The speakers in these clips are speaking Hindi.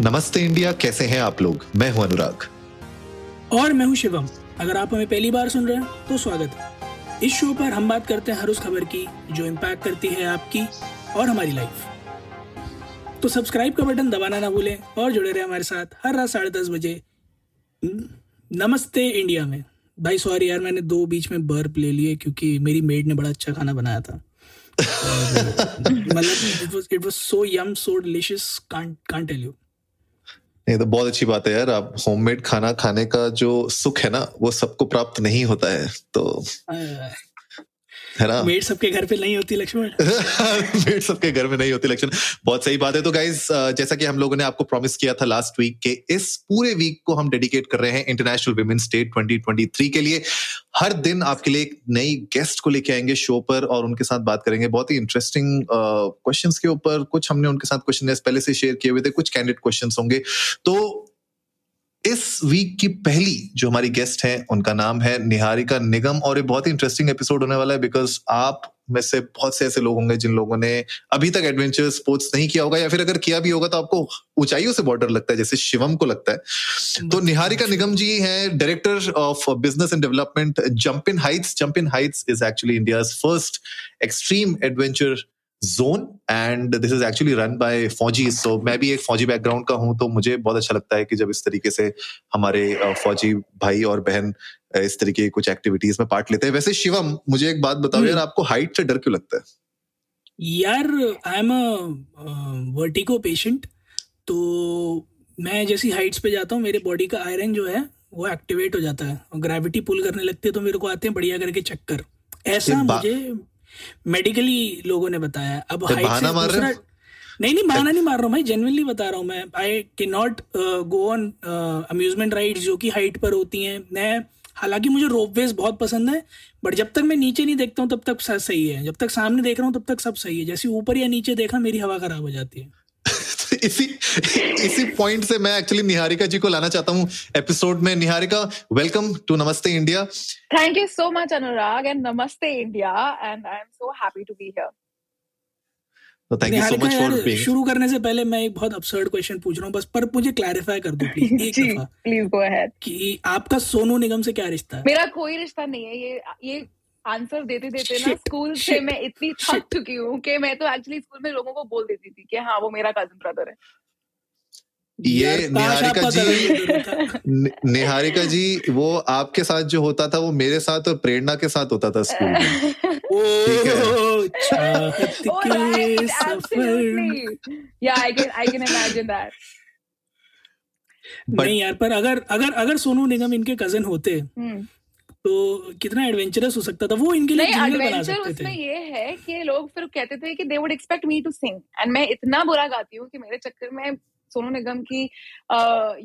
नमस्ते इंडिया कैसे हैं आप लोग? मैं हूँ अनुराग। और मैं हूँ शिवम। अगर आप हमें पहली बार सुन रहे हैं तो स्वागत। है इस शो पर हम बात करते हैं हर उस खबर की जो इम्पैक्ट करती है आपकी और हमारी लाइफ तो सब्सक्राइब का बटन दबाना ना भूलें और जुड़े रहे हमारे साथ हर रात साढ़े दस बजे। नमस्ते इंडिया में। भाई सॉरी यार मैंने दो बीच में बर्फ़ ले लिए क्योंकि मेरी मेड ने बड़ा अच्छा खाना बनाया था। मतलब it was so yum so delicious can't can't tell you नहीं तो बहुत अच्छी बात है यार। आप होममेड खाना खाने का जो सुख है ना, वो सबको प्राप्त नहीं होता है तो है ना? मेड सबके घर पे नहीं होती लक्ष्मण। मेड सबके घर में नहीं होती लक्ष्मण। बहुत सही बात है। तो गाइज़ जैसा कि हम लोगों ने आपको प्रॉमिस किया था लास्ट वीक के इस पूरे वीक को हम डेडिकेट कर रहे हैं इंटरनेशनल वुमेन्स डे 2023 के लिए। हर दिन आपके लिए एक नई गेस्ट को लेके आएँगे शो पर और उनके साथ बात करेंगे। बहुत ही इंटरेस्टिंग क्वेश्चंस के ऊपर कुछ हमने उनके साथ क्वेश्चन पहले से शेयर किए हुए थे कुछ कैंडिडेट क्वेश्चंस होंगे। तो इस वीक की पहली जो हमारी गेस्ट है उनका नाम है निहारिका निगम और ये बहुत ही इंटरेस्टिंग एपिसोड होने वाला है बिकॉज़ आप में से बहुत से ऐसे लोग होंगे जिन लोगों ने अभी तक एडवेंचर स्पोर्ट्स नहीं किया होगा या फिर अगर किया भी होगा तो आपको ऊंचाइयों से बॉर्डर लगता है जैसे शिवम को लगता है। तो निहारिका निगम जी हैं director of business and development jump in heights jump in heights is actually India first extreme adventure zone and this is actually run by फौजी सो मैं भी एक फौजी बैकग्राउंड का हूँ तो मुझे बहुत अच्छा लगता है कि जब इस तरीके से हमारे फौजी भाई और बहन इस तरीके की कुछ एक्टिविटीज़ में पार्ट लेते हैं। वैसे शिवम मुझे एक बात बताओ यार हम्म। आपको हाइट से डर क्यों लगता है? यार I am a vertigo patient तो मैं जैसी हाइट्स पे जाता हूँ मेरे बॉडी का आयरन जो है वो एक्टिवेट हो जाता है। और ग्रेविटी पुल करने लगती है तो मेरे को आते हैं बढ़िया करके चक्कर। ऐसा मुझे मेडिकली लोगों ने बताया। अब तो बहाना मार रहे नहीं नहीं बहाना नहीं मार रहा हूँ भाई जेनवनली बता रहा हूँ मैं। I can not go on amusement ride जो कि हाइट पर होती हैं। मैं हालाँकि मुझे रोप वेज बहुत पसंद है बट जब तक मैं नीचे नहीं देखता हूँ तब तक सही है। जब तक सामने देख रहा हूँ तब तक सब सही है। जैसे ऊपर या नीचे देखा मेरी हवा खराब हो जाती है। इसी इसी पॉइंट से मैं एक्चुअली निहारिका जी को लाना चाहता हूँ एपिसोड में। Niharika welcome to Namaste India thank you so much Anurag and Namaste India and I am so happy to be here तो thank you so much for शुरू करने से पहले मैं एक बहुत अब्सर्ड क्वेश्चन पूछ रहा हूँ बस पर मुझे क्लैरिफाई कर दो प्लीज़ एक दफ़ा। प्लीज़ गो अहेड कि आपका सोनू निगम से क्या रिश्ता है? मेरा कोई रिश्ता नहीं है ये ये आंसर देते देते ना स्कूल से मैं इतनी थक चुकी हूँ कि मैं तो एक्चुअली स्कूल में लोगों को बोल देती थी कि हाँ वो मेरा कजिन ब्रदर है। ये निहारिका जी निहारिका जी वो आपके साथ जो होता था वो मेरे साथ और प्रेरणा के साथ होता था स्कूल में। ठीक नहीं यार पर अगर अगर अगर सोनू निगम इनके कज़न होते हम्म। तो कितना एडवेंचरस हो सकता था। वो इनके लिए नहीं एडवेंचर उसमें ये है कि लोग फिर कहते थे कि they would expect me to sing and मैं इतना बुरा गाती हूँ कि मेरे चक्कर में सोनू निगम की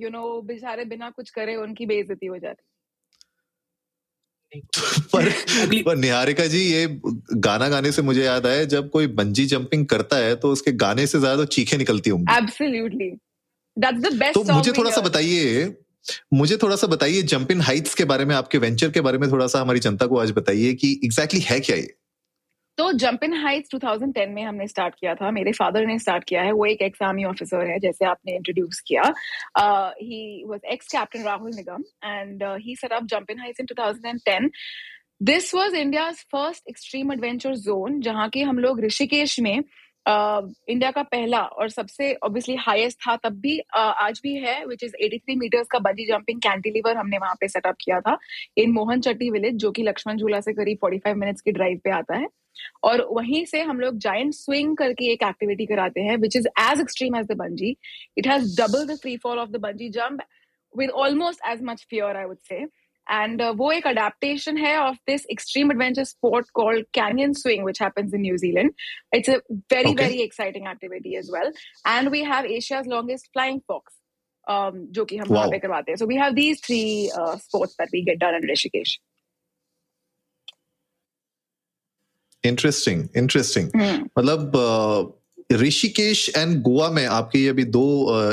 यू नो बेचारे बिना कुछ करे उनकी बेइज्जती हो जाती। पर, पर निहारिका जी ये गाना गाने से मुझे याद आया जब कोई बंजी जंपिंग करता है तो उसके गाने से ज़्यादा तो चीखें निकलती होंगी। एब्सोल्युटली दैट्स द बेस्ट तो मुझे थोड़ा सा बताइए मुझे थोड़ा सा बताइए जंप इन हाइट्स के बारे में, आपके वेंचर के बारे में थोड़ा सा हमारी जनता को आज बताइए कि एग्जैक्टली exactly है क्या ये? तो जंप इन हाइट्स 2010 में हमने स्टार्ट किया था, मेरे फादर ने स्टार्ट किया है, वो एक एक्स आर्मी ऑफिसर है, जैसे आपने इंट्रोड्यूस किया। He was ex captain Rahul Nigam and he set up jump in heights in 2010 this was India's first extreme adventure zone जहाँ की हम लोग ऋषिकेश में इंडिया का पहला और सबसे ऑब्वियसली हाईएस्ट था तब भी आज भी है विच इज़ 83 मीटर्स का बंजी जंपिंग कैंटिलीवर हमने वहाँ पे सेटअप किया था इन मोहन चट्टी विलेज जो कि लक्ष्मण झूला से करीब 45 मिनट्स की ड्राइव पे आता है। और वहीं से हम लोग जाइंट स्विंग करके एक एक्टिविटी कराते हैं which is as extreme as the bungee it has double the free fall of the bungee jump with almost as much fear I would say and uh, वो एक adaptation है of this extreme adventure sport called canyon swing which happens in New Zealand it's a very okay. very exciting activity as well and we have Asia's longest flying fox um, जो कि हम wow. वहाँ पे करवाते हैं so we have these three uh, sports that we get done in Rishikesh interesting interesting hmm. मतलब uh, ऋषिकेश एंड गोवा में आपके ये अभी दो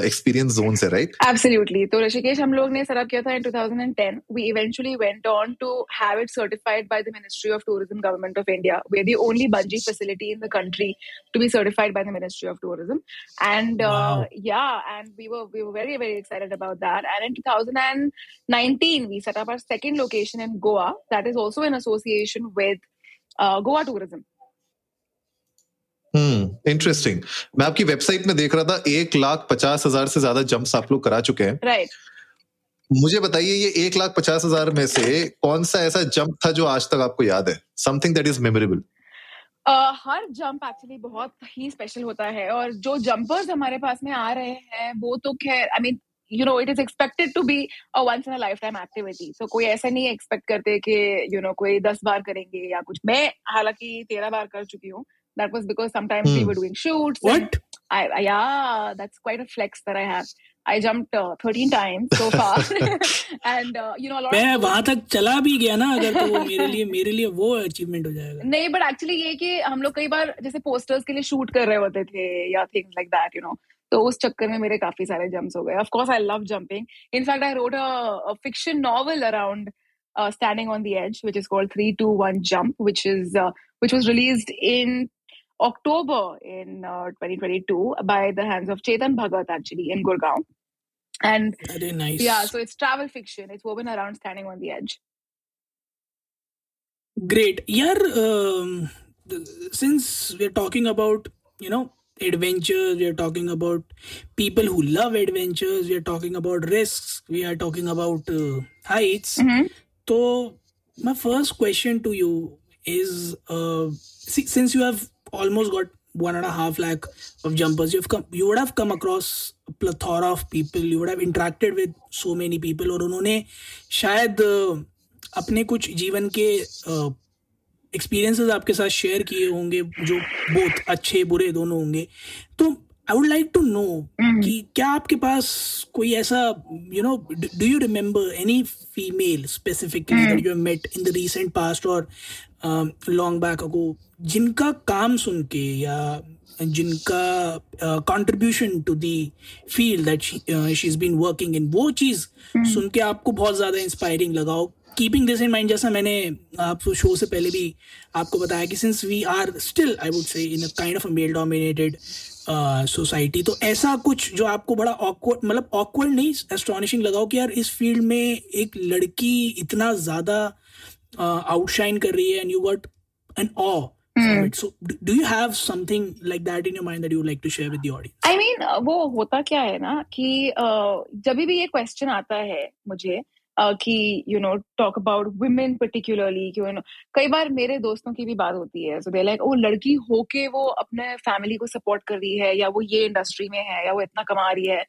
एक्सपीरियंस जोन है राइट एब्सोल्युटली तो ऋषिकेश हम लोग ने सेटअप किया था in 2010 we eventually went on to have it certified by the ministry of tourism government of India we are the only bungee facility in the country to be certified by the ministry of tourism and या and we were we were very very excited about that and in 2019 we set up our second location in Goa. That is also in association with uh, Goa Tourism. Interesting मैं आपकी वेबसाइट में देख रहा था एक लाख पचास हज़ार से ज़्यादा जंप्स आप लोग करा चुके हैं। Right right. मुझे बताइए ये एक लाख पचास हज़ार में से कौन सा ऐसा जंप था जो आज तक आपको याद है? Something that is memorable Uh, हर जंप एक्चुअली बहुत ही स्पेशल होता है और जो जंपर्स हमारे पास में आ रहे हैं वो तो खैर I mean you know it is expected to be a once in a life time activity तो कोई ऐसा नहीं एक्सपेक्ट करते कि यू नो कोई दस बार करेंगे या कुछ। मैं हालाँकि तेरह बार कर चुकी हूँ That was because sometimes hmm. we were doing shoots. What? I, I, yeah, that's quite a flex that I have. I jumped uh, 13 times so far, and uh, you know a lot. मैं वहां तक चला भी गया ना अगर तो वो मेरे लिए मेरे लिए वो अचीवमेंट हो जाएगा नहीं बट एक्चुअली ये कि हम लोग कई बार जैसे पोस्टर्स के लिए शूट कर रहे होते थे या things like that you know तो उस चक्कर में मेरे काफी सारे जंप्स हो गए of course I love jumping in fact I wrote a fiction novel around uh, standing on the edge which is called 321 jump which is uh, which was released in October in uh, 2022 by the hands of Chetan Bhagat actually in Gurgaon. And Very nice. Yeah, so it's travel fiction. It's woven around standing on the edge. Great. Yeah, um, since we're talking about, you know, adventures, we are talking about people who love adventures, we are talking about risks, we are talking about uh, heights. Mm-hmm. So, my first question to you is uh, see, since you have almost got one and a half lakh of jumpers you've come you would have come across a plethora of people you would have interacted with so many people और उन्होंने शायद अपने कुछ जीवन के एक्सपीरियंसेस आपके साथ शेयर किए होंगे जो बहुत अच्छे बुरे दोनों होंगे तो I would like to know कि क्या आपके पास कोई ऐसा you know do you remember any female specifically that you met in the recent past और लॉन्ग बैक अगो जिनका काम सुन के या जिनका contribution to the field that she is been working in वो चीज़ hmm. सुन के आपको बहुत ज़्यादा इंस्पायरिंग लगाओ कीपिंग दिस इन माइंड जैसा मैंने आप शो से पहले भी आपको बताया कि since we are still I would say in kind of male dominated society तो ऐसा कुछ जो आपको बड़ा ऑकवर्ड मतलब ऑकवर्ड नहीं एस्ट्रॉनिशिंग लगाओ कि यार इस फ़ील्ड में एक लड़की इतना ज़्यादा आउटशाइन कर रही है एंड यू गॉट एन ऑ from. So, do you have something like that in your mind that you would like to share with the audience? I mean, वो होता क्या है ना कि जब भी ये क्वेश्चन आता है मुझे कि you know talk about women particularly कि यू नो कई बार मेरे दोस्तों की भी बात होती है सो दे लाइक वो लड़की होके वो अपने फैमिली को सपोर्ट कर रही है या वो ये इंडस्ट्री में है या वो इतना कमा रही है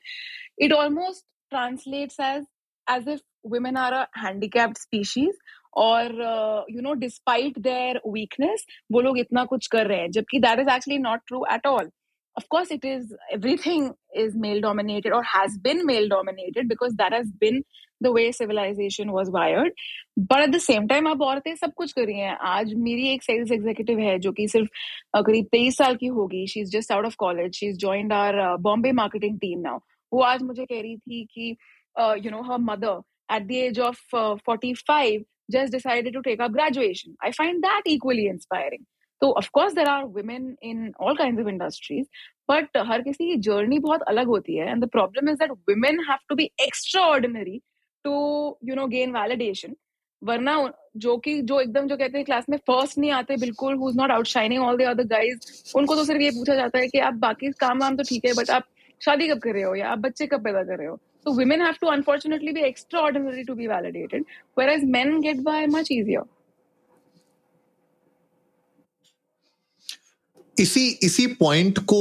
it almost translates as as if women are a handicapped species और you know despite their weakness वो लोग इतना कुछ कर रहे हैं जबकि that is actually not true at all of course it is everything is male dominated or has been male dominated because that has been the way civilization was wired. But at the same time अब औरतें सब कुछ कर रही हैं। आज मेरी एक सेल्स एग्जीक्यूटिव है जो कि सिर्फ़ करीब तेईस साल की होगी। She is just out of college she is joined our Bombay marketing team now वो आज मुझे कह रही थी कि you know her mother at the age of uh, 45 just decided to take up graduation. I find that equally inspiring. So, of course, there are women in all kinds of industries, but हर किसी की journey बहुत अलग होती है. And the problem is that women have to be extraordinary to, you know, gain validation. वरना जो कि जो एकदम जो कहते हैं क्लास में फ़र्स्ट नहीं आते बिल्कुल who is not outshining all the other guys उनको तो सिर्फ़ ये पूछा जाता है कि आप बाकी काम वाम तो ठीक है बट आप शादी कब कर रहे हो या आप बच्चे कब पैदा कर रहे हो So women have to unfortunately be extraordinary to be validated, whereas men get by much easier. इसी इसी पॉइंट को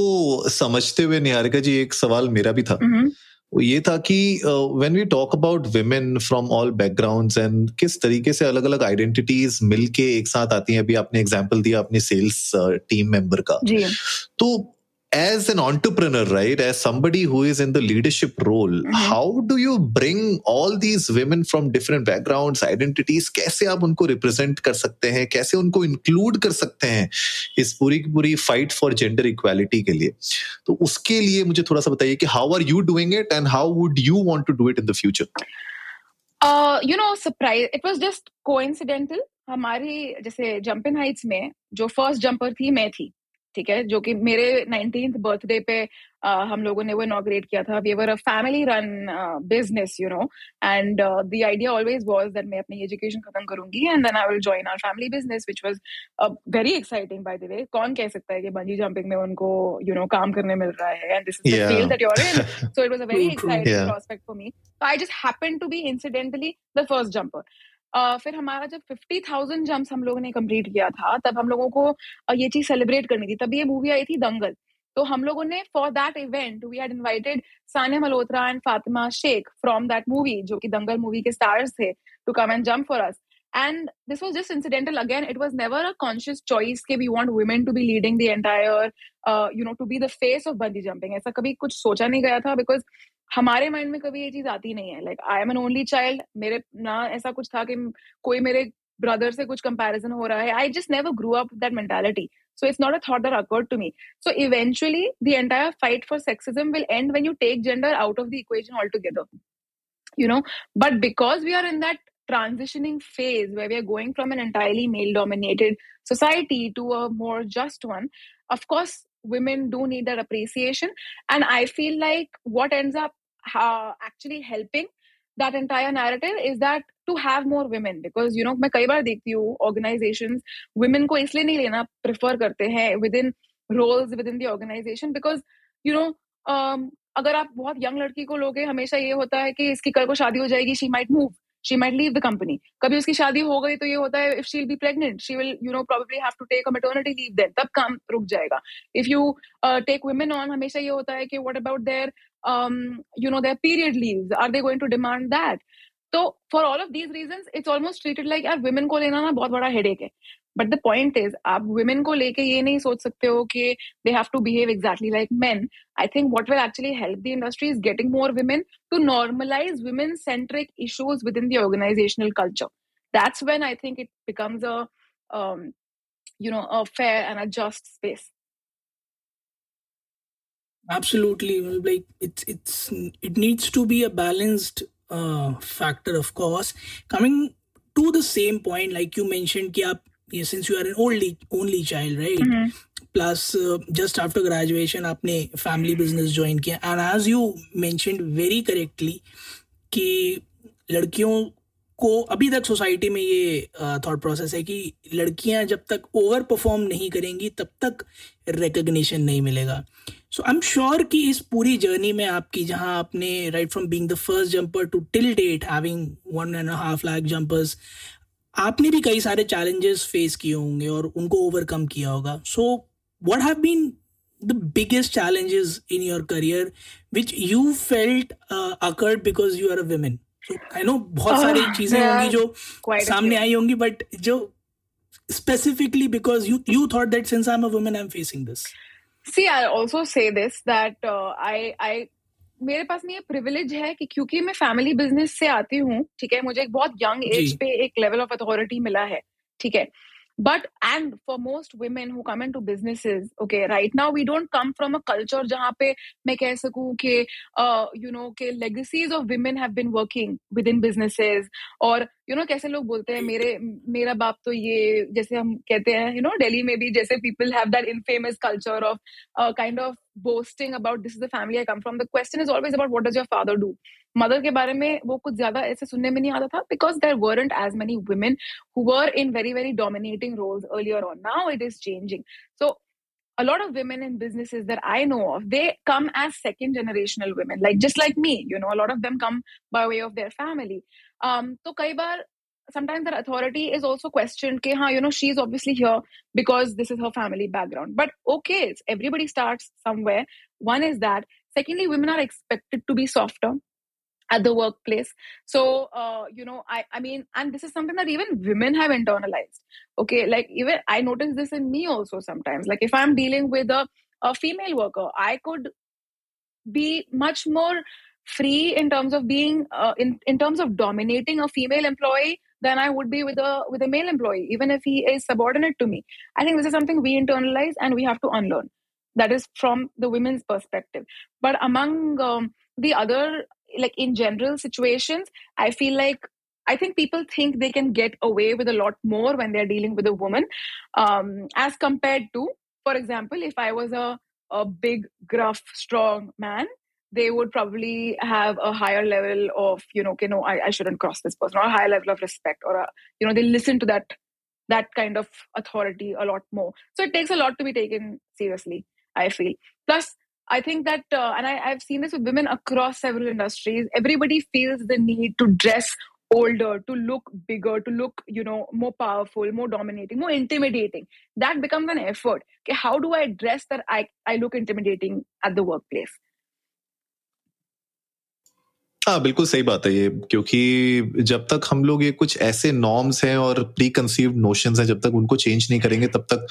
समझते हुए निहारिका जी एक सवाल मेरा भी था mm-hmm. वो ये था कि when we talk about women from all backgrounds and किस तरीके से अलग अलग आइडेंटिटीज मिलके एक साथ आती हैं अभी आपने एग्जांपल दिया अपने सेल्स टीम मेंबर का जी. तो as an entrepreneur, right, as somebody who is in the leadership role, mm-hmm. how do you bring all these women from different backgrounds, identities? कैसे आप उनको represent कर सकते हैं कैसे उनको include कर सकते हैं इस पूरी की पूरी fight for gender equality के लिए तो उसके लिए मुझे थोड़ा सा बताइए कि how are you doing it and how would you want to do it in the future? Uh, you know, surprise. It was just coincidental. हमारी जैसे जंप इन हाइट्स में जो फ़र्स्ट जंपर थी मैं थी ठीक है जो कि मेरे नाइनटीन बर्थडे पे uh, हम लोगों ने वो इनोग्रेट किया था। We were a family run business you know and the idea always was that मैं अपनी एजुकेशन खत्म करूँगी and then I will join our family business which was very exciting by the way कौन कह सकता है कि बंजी जंपिंग में उनको यू you नो know, काम करने मिल रहा है? And this is the field that you are in so it was a very exciting prospect for me I just happened to be incidentally the first jumper फिर हमारा जब फिफ्टी थाउज़ेंड जम्प हम लोगों ने कंप्लीट किया था तब हम लोगों को ये चीज़ सेलिब्रेट करनी थी। तभी ये मूवी आई थी दंगल। तो हम लोगों ने for that event we had invited Sania Malhotra and Fatima Shaikh from that movie जो कि दंगल मूवी के स्टार्स थे to come and jump for us this was just incidental again. It was never a conscious choice that we want women to be leading the entire uh, you know to be the face of bungee jumping. ऐसा कभी कुछ सोचा नहीं गया था because हमारे माइंड में कभी ये चीज आती नहीं है like I am an only child मेरे ना ऐसा कुछ था कि कोई मेरे ब्रदर से कुछ कंपैरिजन हो रहा है I just never grew up that mentality so it's not a thought that occurred to me so eventually the entire fight for sexism will end when you take gender out of the equation altogether you know but because we are in that transitioning phase where we are going from an entirely male dominated society to a more just one of course women do need that appreciation and i feel like what ends up uh, actually helping that entire narrative is that to have more women. Because you know मैं कई बार देखती हूँ organizations women को इसलिए नहीं लेना prefer करते हैं within roles within the organization because you know um, अगर आप बहुत यंग लड़की को लोगे हमेशा ये होता है कि इसकी कल को शादी हो जाएगी she might move she might leave the company कभी उसकी शादी हो गई तो ये होता है if she be pregnant she will you know probably have to take a maternity leave then तब काम रुक जाएगा. If you take women on हमेशा ये होता है कि what about their um, you know, their period leaves? Are they going to demand that? So for all of these reasons, it's almost treated like यार women को लेना ना बहुत बड़ा headache है. But the point is, आप women को लेके ये नहीं सोच सकते हो कि they have to behave exactly like men. I think what will actually help the industry is getting more women to normalize women-centric issues within the organizational culture. That's when I think it becomes a, um, you know, a fair and a just space Absolutely like it's it's it needs to be a balanced uh, factor of course coming to the same point like you mentioned कि yeah, since you are an only only child right mm-hmm. plus uh, just after graduation आपने family business join किया and as you mentioned very correctly कि लड़कियों को अभी तक सोसाइटी में ये थॉट प्रोसेस है कि लड़कियाँ जब तक ओवर परफॉर्म नहीं करेंगी, तब तक रिकग्निशन नहीं मिलेगा। सो आई एम श्योर कि इस पूरी जर्नी में आपकी, जहाँ आपने right from being the first jumper to till date having one and half lakh jumpers आपने भी कई सारे चैलेंजेस फेस किए होंगे और उनको ओवरकम किया होगा। So what have been the biggest challenges in your career which you felt awkward because you are a so i know बहुत सारी oh, चीज़ें होंगी जो सामने आई होंगी बट जो specifically because you you thought that since i'm a woman i'm facing this see i also say this that uh, i i मेरे पास में ये प्रिविलेज है कि क्योंकि मैं फैमिली बिज़नेस से आती हूँ ठीक है मुझे एक बहुत यंग एज पे एक लेवल ऑफ़ अथॉरिटी मिला है ठीक है but and for most women who come into businesses okay right now we don't come from a culture jahan pe main keh saku ke uh, you know ke legacies of women have been working within businesses or you know कैसे लोग बोलते हैं मेरे मेरा बाप तो ये जैसे हम कहते हैं you know दिल्ली में भी जैसे people have that infamous culture of uh, kind of boasting about this is the family I come from. The question is always about what does your father do. Mother के बारे में वो कुछ ज्यादा ऐसे सुनने में नहीं आता था because there weren't as many women who were in very very dominating roles earlier on. Now it is changing. So a lot of women in businesses that I know of, they come as second generational women, like just like me. You know, a lot of them come by way of their family. Um, तो कई बार sometimes that authority is also questioned okay, you know she's obviously here because this is her family background but okay everybody starts somewhere one is that secondly women are expected to be softer at the workplace so uh, you know i i mean and this is something that even women have internalized okay like even i notice this in me also sometimes like if i'm dealing with a a female worker. I could be much more free in terms of being uh, in in terms of dominating a female employee than I would be with a with a male employee, even if he is subordinate to me. I think this is something we internalize and we have to unlearn. That is from the women's perspective. But among um, the other, like in general situations, I feel like I think people think they can get away with a lot more when they're dealing with a woman, um, as compared to, for example, if I was a a big, gruff, strong man, they would probably have a higher level of, you know, okay, no, I, I shouldn't cross this person, or a higher level of respect, or a, you know, they listen to that that kind of authority a lot more. So it takes a lot to be taken seriously. I feel. Plus, I think that, uh, and I, I've seen this with women across several industries. Everybody feels the need to dress older to look bigger to look you know more powerful more dominating more intimidating that becomes an effort okay how do i dress that i i look intimidating at the workplace हाँ बिल्कुल सही बात है ये क्योंकि जब तक हम लोग ये कुछ ऐसे नॉर्म्स हैं और प्री कंसीव्ड नोशंस हैं जब तक उनको चेंज नहीं करेंगे तब तक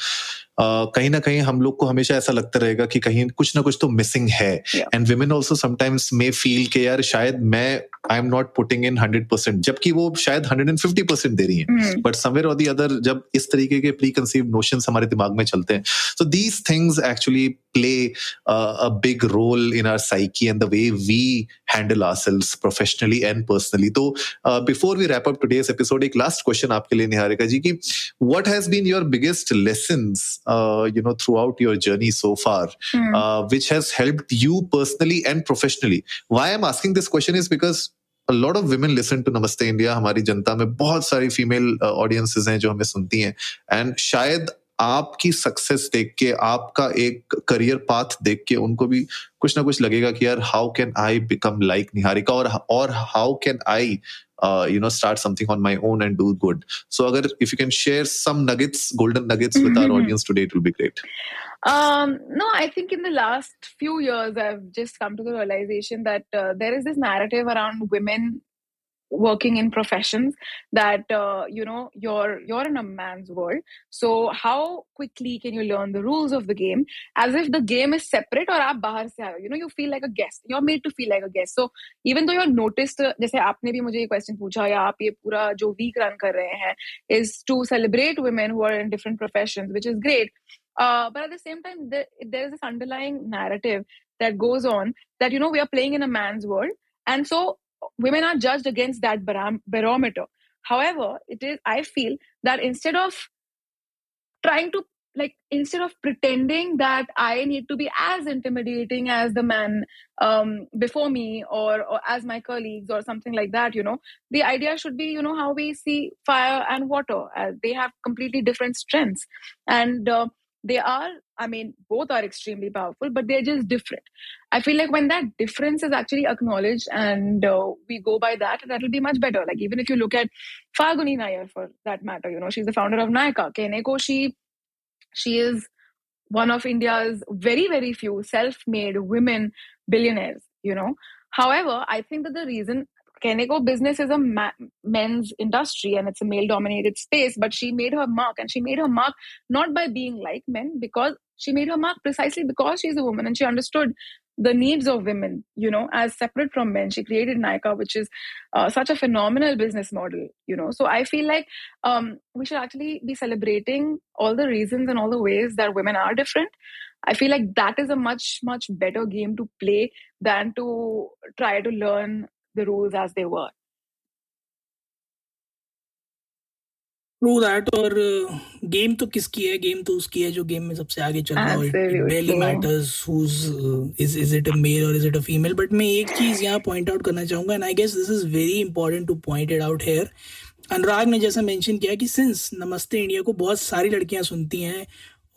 कहीं ना कहीं हम लोग को हमेशा ऐसा लगता रहेगा कि कहीं कुछ ना कुछ तो मिसिंग है। And women also sometimes may feel के यार शायद मैं I am not putting in hundred percent जबकि वो शायद हंड्रेड एंड फिफ्टी परसेंट दे रही है। बट समवेयर और दी अदर जब इस तरीके के प्री कंसीव नोशन हमारे दिमाग में चलते हैं so these things actually uh, a big role in our psyche and the way we handle ourselves professionally and personally. So, uh, before we wrap up today's episode, एक लास्ट क्वेश्चन आपके लिए निहारिका जी की what has been your biggest lessons, uh, you know, throughout your journey so far, mm. uh, which has helped you personally and professionally? Why I'm asking this question is because a lot of women listen to Namaste India. हमारी जनता में बहुत सारी फीमेल ऑडियंसेस हैं जो हमें सुनती हैं एंड शायद आपकी सक्सेस देख के आपका एक करियर पाथ देख के उनको भी कुछ ना कुछ लगेगा कि यार how can I become like Niharika और और how can I Uh, you know start something on my own and do good. So agar, if you can share some nuggets golden nuggets with our mm-hmm. audience today it will be great. Um, no i think in the last few years i've just come to the realization that uh, there is this narrative around women working in professions that uh, you know you're you're in a man's world. So how quickly can you learn the rules of the game as if the game is separate or you know you feel like a guest. You're made to feel like a guest. So even though you're noticed jaise aapne bhi mujhe ye question pucha ya aap ye pura jo week run kar rahe hain is to celebrate women who are in different professions which is great. Uh, but at the same time there is this underlying narrative that goes on that you know we are playing in a man's world. And so women are judged against that barometer. However it is i feel that instead of trying to like instead of pretending that i need to be as intimidating as the man um, before me or, or as my colleagues or something like that you know the idea should be you know how we see fire and water. Uh, they have completely different strengths. And uh, they are i mean both are extremely powerful but they're just different. I feel like when that difference is actually acknowledged and uh, we go by that that'll be much better. Like even if you look at falguni nayar for that matter you know she's the founder of nykaa. Keneko she she is one of india's very very few self-made women billionaires you know. However i think that the reason Keneko business is a ma- men's industry and it's a male dominated space, but she made her mark and she made her mark not by being like men because she made her mark precisely because she's a woman and she understood the needs of women, you know, as separate from men. She created Nykaa, which is uh, such a phenomenal business model, you know. So I feel like um, we should actually be celebrating all the reasons and all the ways that women are different. I feel like that is a much, much better game to play than to try to learn the rules as they were. True that और गेम तो किसकी है? गेम तो उसकी है जो गेम में सबसे आगे चल रहा है really matters whose is is it a male or is it a female but मैं एक चीज़ यहाँ पॉइंट आउट करना चाहूँगा and I guess this is very important to point it out here Anurag ने जैसा मेंशन किया कि सिंस नमस्ते इंडिया को बहुत सारी लड़कियाँ सुनती हैं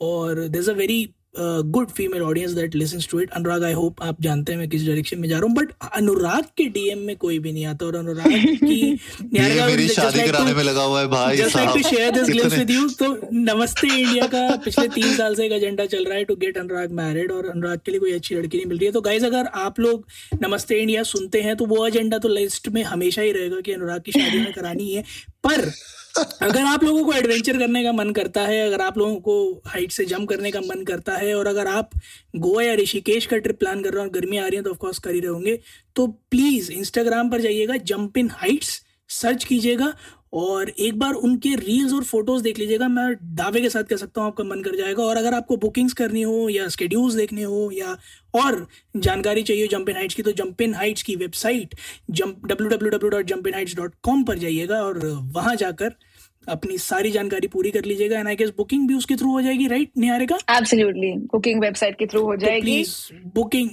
और this a very good female audience that listen to it Anurag I hope आप जानते हैं मैं किस डायरेक्शन में जा रहा हूँ बट अनुराग के डीएम में कोई भी नहीं आता और अनुराग की मेरी शादी कराने में लगा हुआ है भाई just like to share this glimpse with you तो नमस्ते इंडिया का पिछले तीन साल से एक एजेंडा चल रहा है टू गेट अनुराग मैरिड और अनुराग के लिए कोई अच्छी लड़की नहीं मिल रही है। तो गाइज़ अगर आप लोग नमस्ते इंडिया सुनते हैं तो वो एजेंडा तो लिस्ट में हमेशा ही रहेगा कि अनुराग की शादी में करानी है। पर अगर आप लोगों को एडवेंचर करने का मन करता है, अगर आप लोगों को हाइट से जंप करने का मन करता है, और अगर आप गोवा या ऋषिकेश का ट्रिप प्लान कर रहे हो और गर्मी आ रही है तो ऑफकोर्स कर ही रहोगे तो प्लीज़ इंस्टाग्राम पर जाइएगा जंप इन हाइट्स सर्च कीजिएगा और एक बार उनके रील्स और फ़ोटोज़ देख लीजिएगा मैं दावे के साथ कह सकता हूँ आपका मन कर जाएगा। और अगर आपको बुकिंग्स करनी हो या स्केड्यूल्स देखने हो या और जानकारी चाहिए जंप इन हाइट्स की तो जंप इन हाइट्स की website jump W W W dot heights dot com पर जाइएगा और वहाँ जाकर अपनी सारी जानकारी पूरी कर लीजिएगा। एंड आई गेस बुकिंग भी उसके थ्रू हो जाएगी right Niharika? Absolutely booking website के थ्रू हो जाएगी। बुकिंग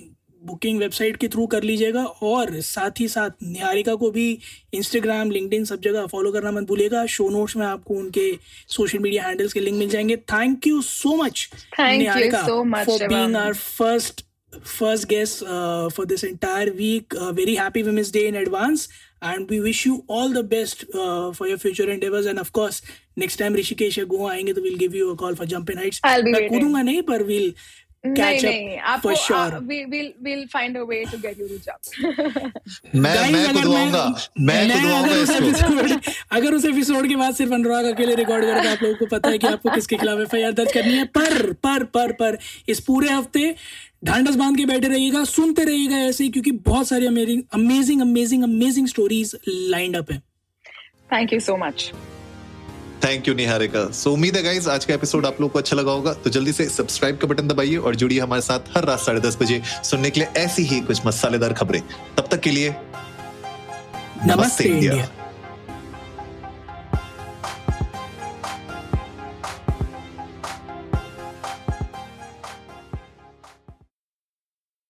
बुकिंग वेबसाइट के थ्रू कर लीजिएगा और साथ ही साथ निहारिका को भी इंस्टाग्राम लिंकड सब जगह फॉलो करना मत भूलिएगा। शो नोट्स में आपको उनके सोशल मीडिया हैंडल्स के लिंक मिल जाएँगे। Thank you so much Niharika for being our first first guest for this entire week very happy women's day in advance and we wish you all the best for your future and and of course next time Rishikesh या गोवा आएँगे तो will give you a call for jump heights मैं कूदूँगा नहीं पर वील catch नहीं, up for sure. we, we'll, we'll find a way to get you to jump. मैं मैं अगर खुदवाऊँगा मैं मैं खुदवाऊँगा उस इसको एपिसोड अगर उस एपिसोड के बाद सिर्फ़ अनुराग अकेले रिकॉर्ड करके आप लोगों को पता है कि आपको किसके खिलाफ एफआईआर दर्ज करनी है पर पर पर पर इस पूरे हफ़्ते ढांडस बाँध के बैठे रहिएगा सुनते रहिएगा ऐसे ही क्योंकि बहुत सारी amazing amazing amazing amazing stories lined up है thank you so much. Thank you Niharika so उम्मीद है गाइज़ आज का एपिसोड आप लोग को अच्छा लगा होगा। तो जल्दी से सब्सक्राइब का बटन दबाइए और जुड़िए हमारे साथ हर रात साढ़े दस बजे सुनने के लिए ऐसी ही कुछ मसालेदार खबरें। तब तक के लिए नमस्ते इंडिया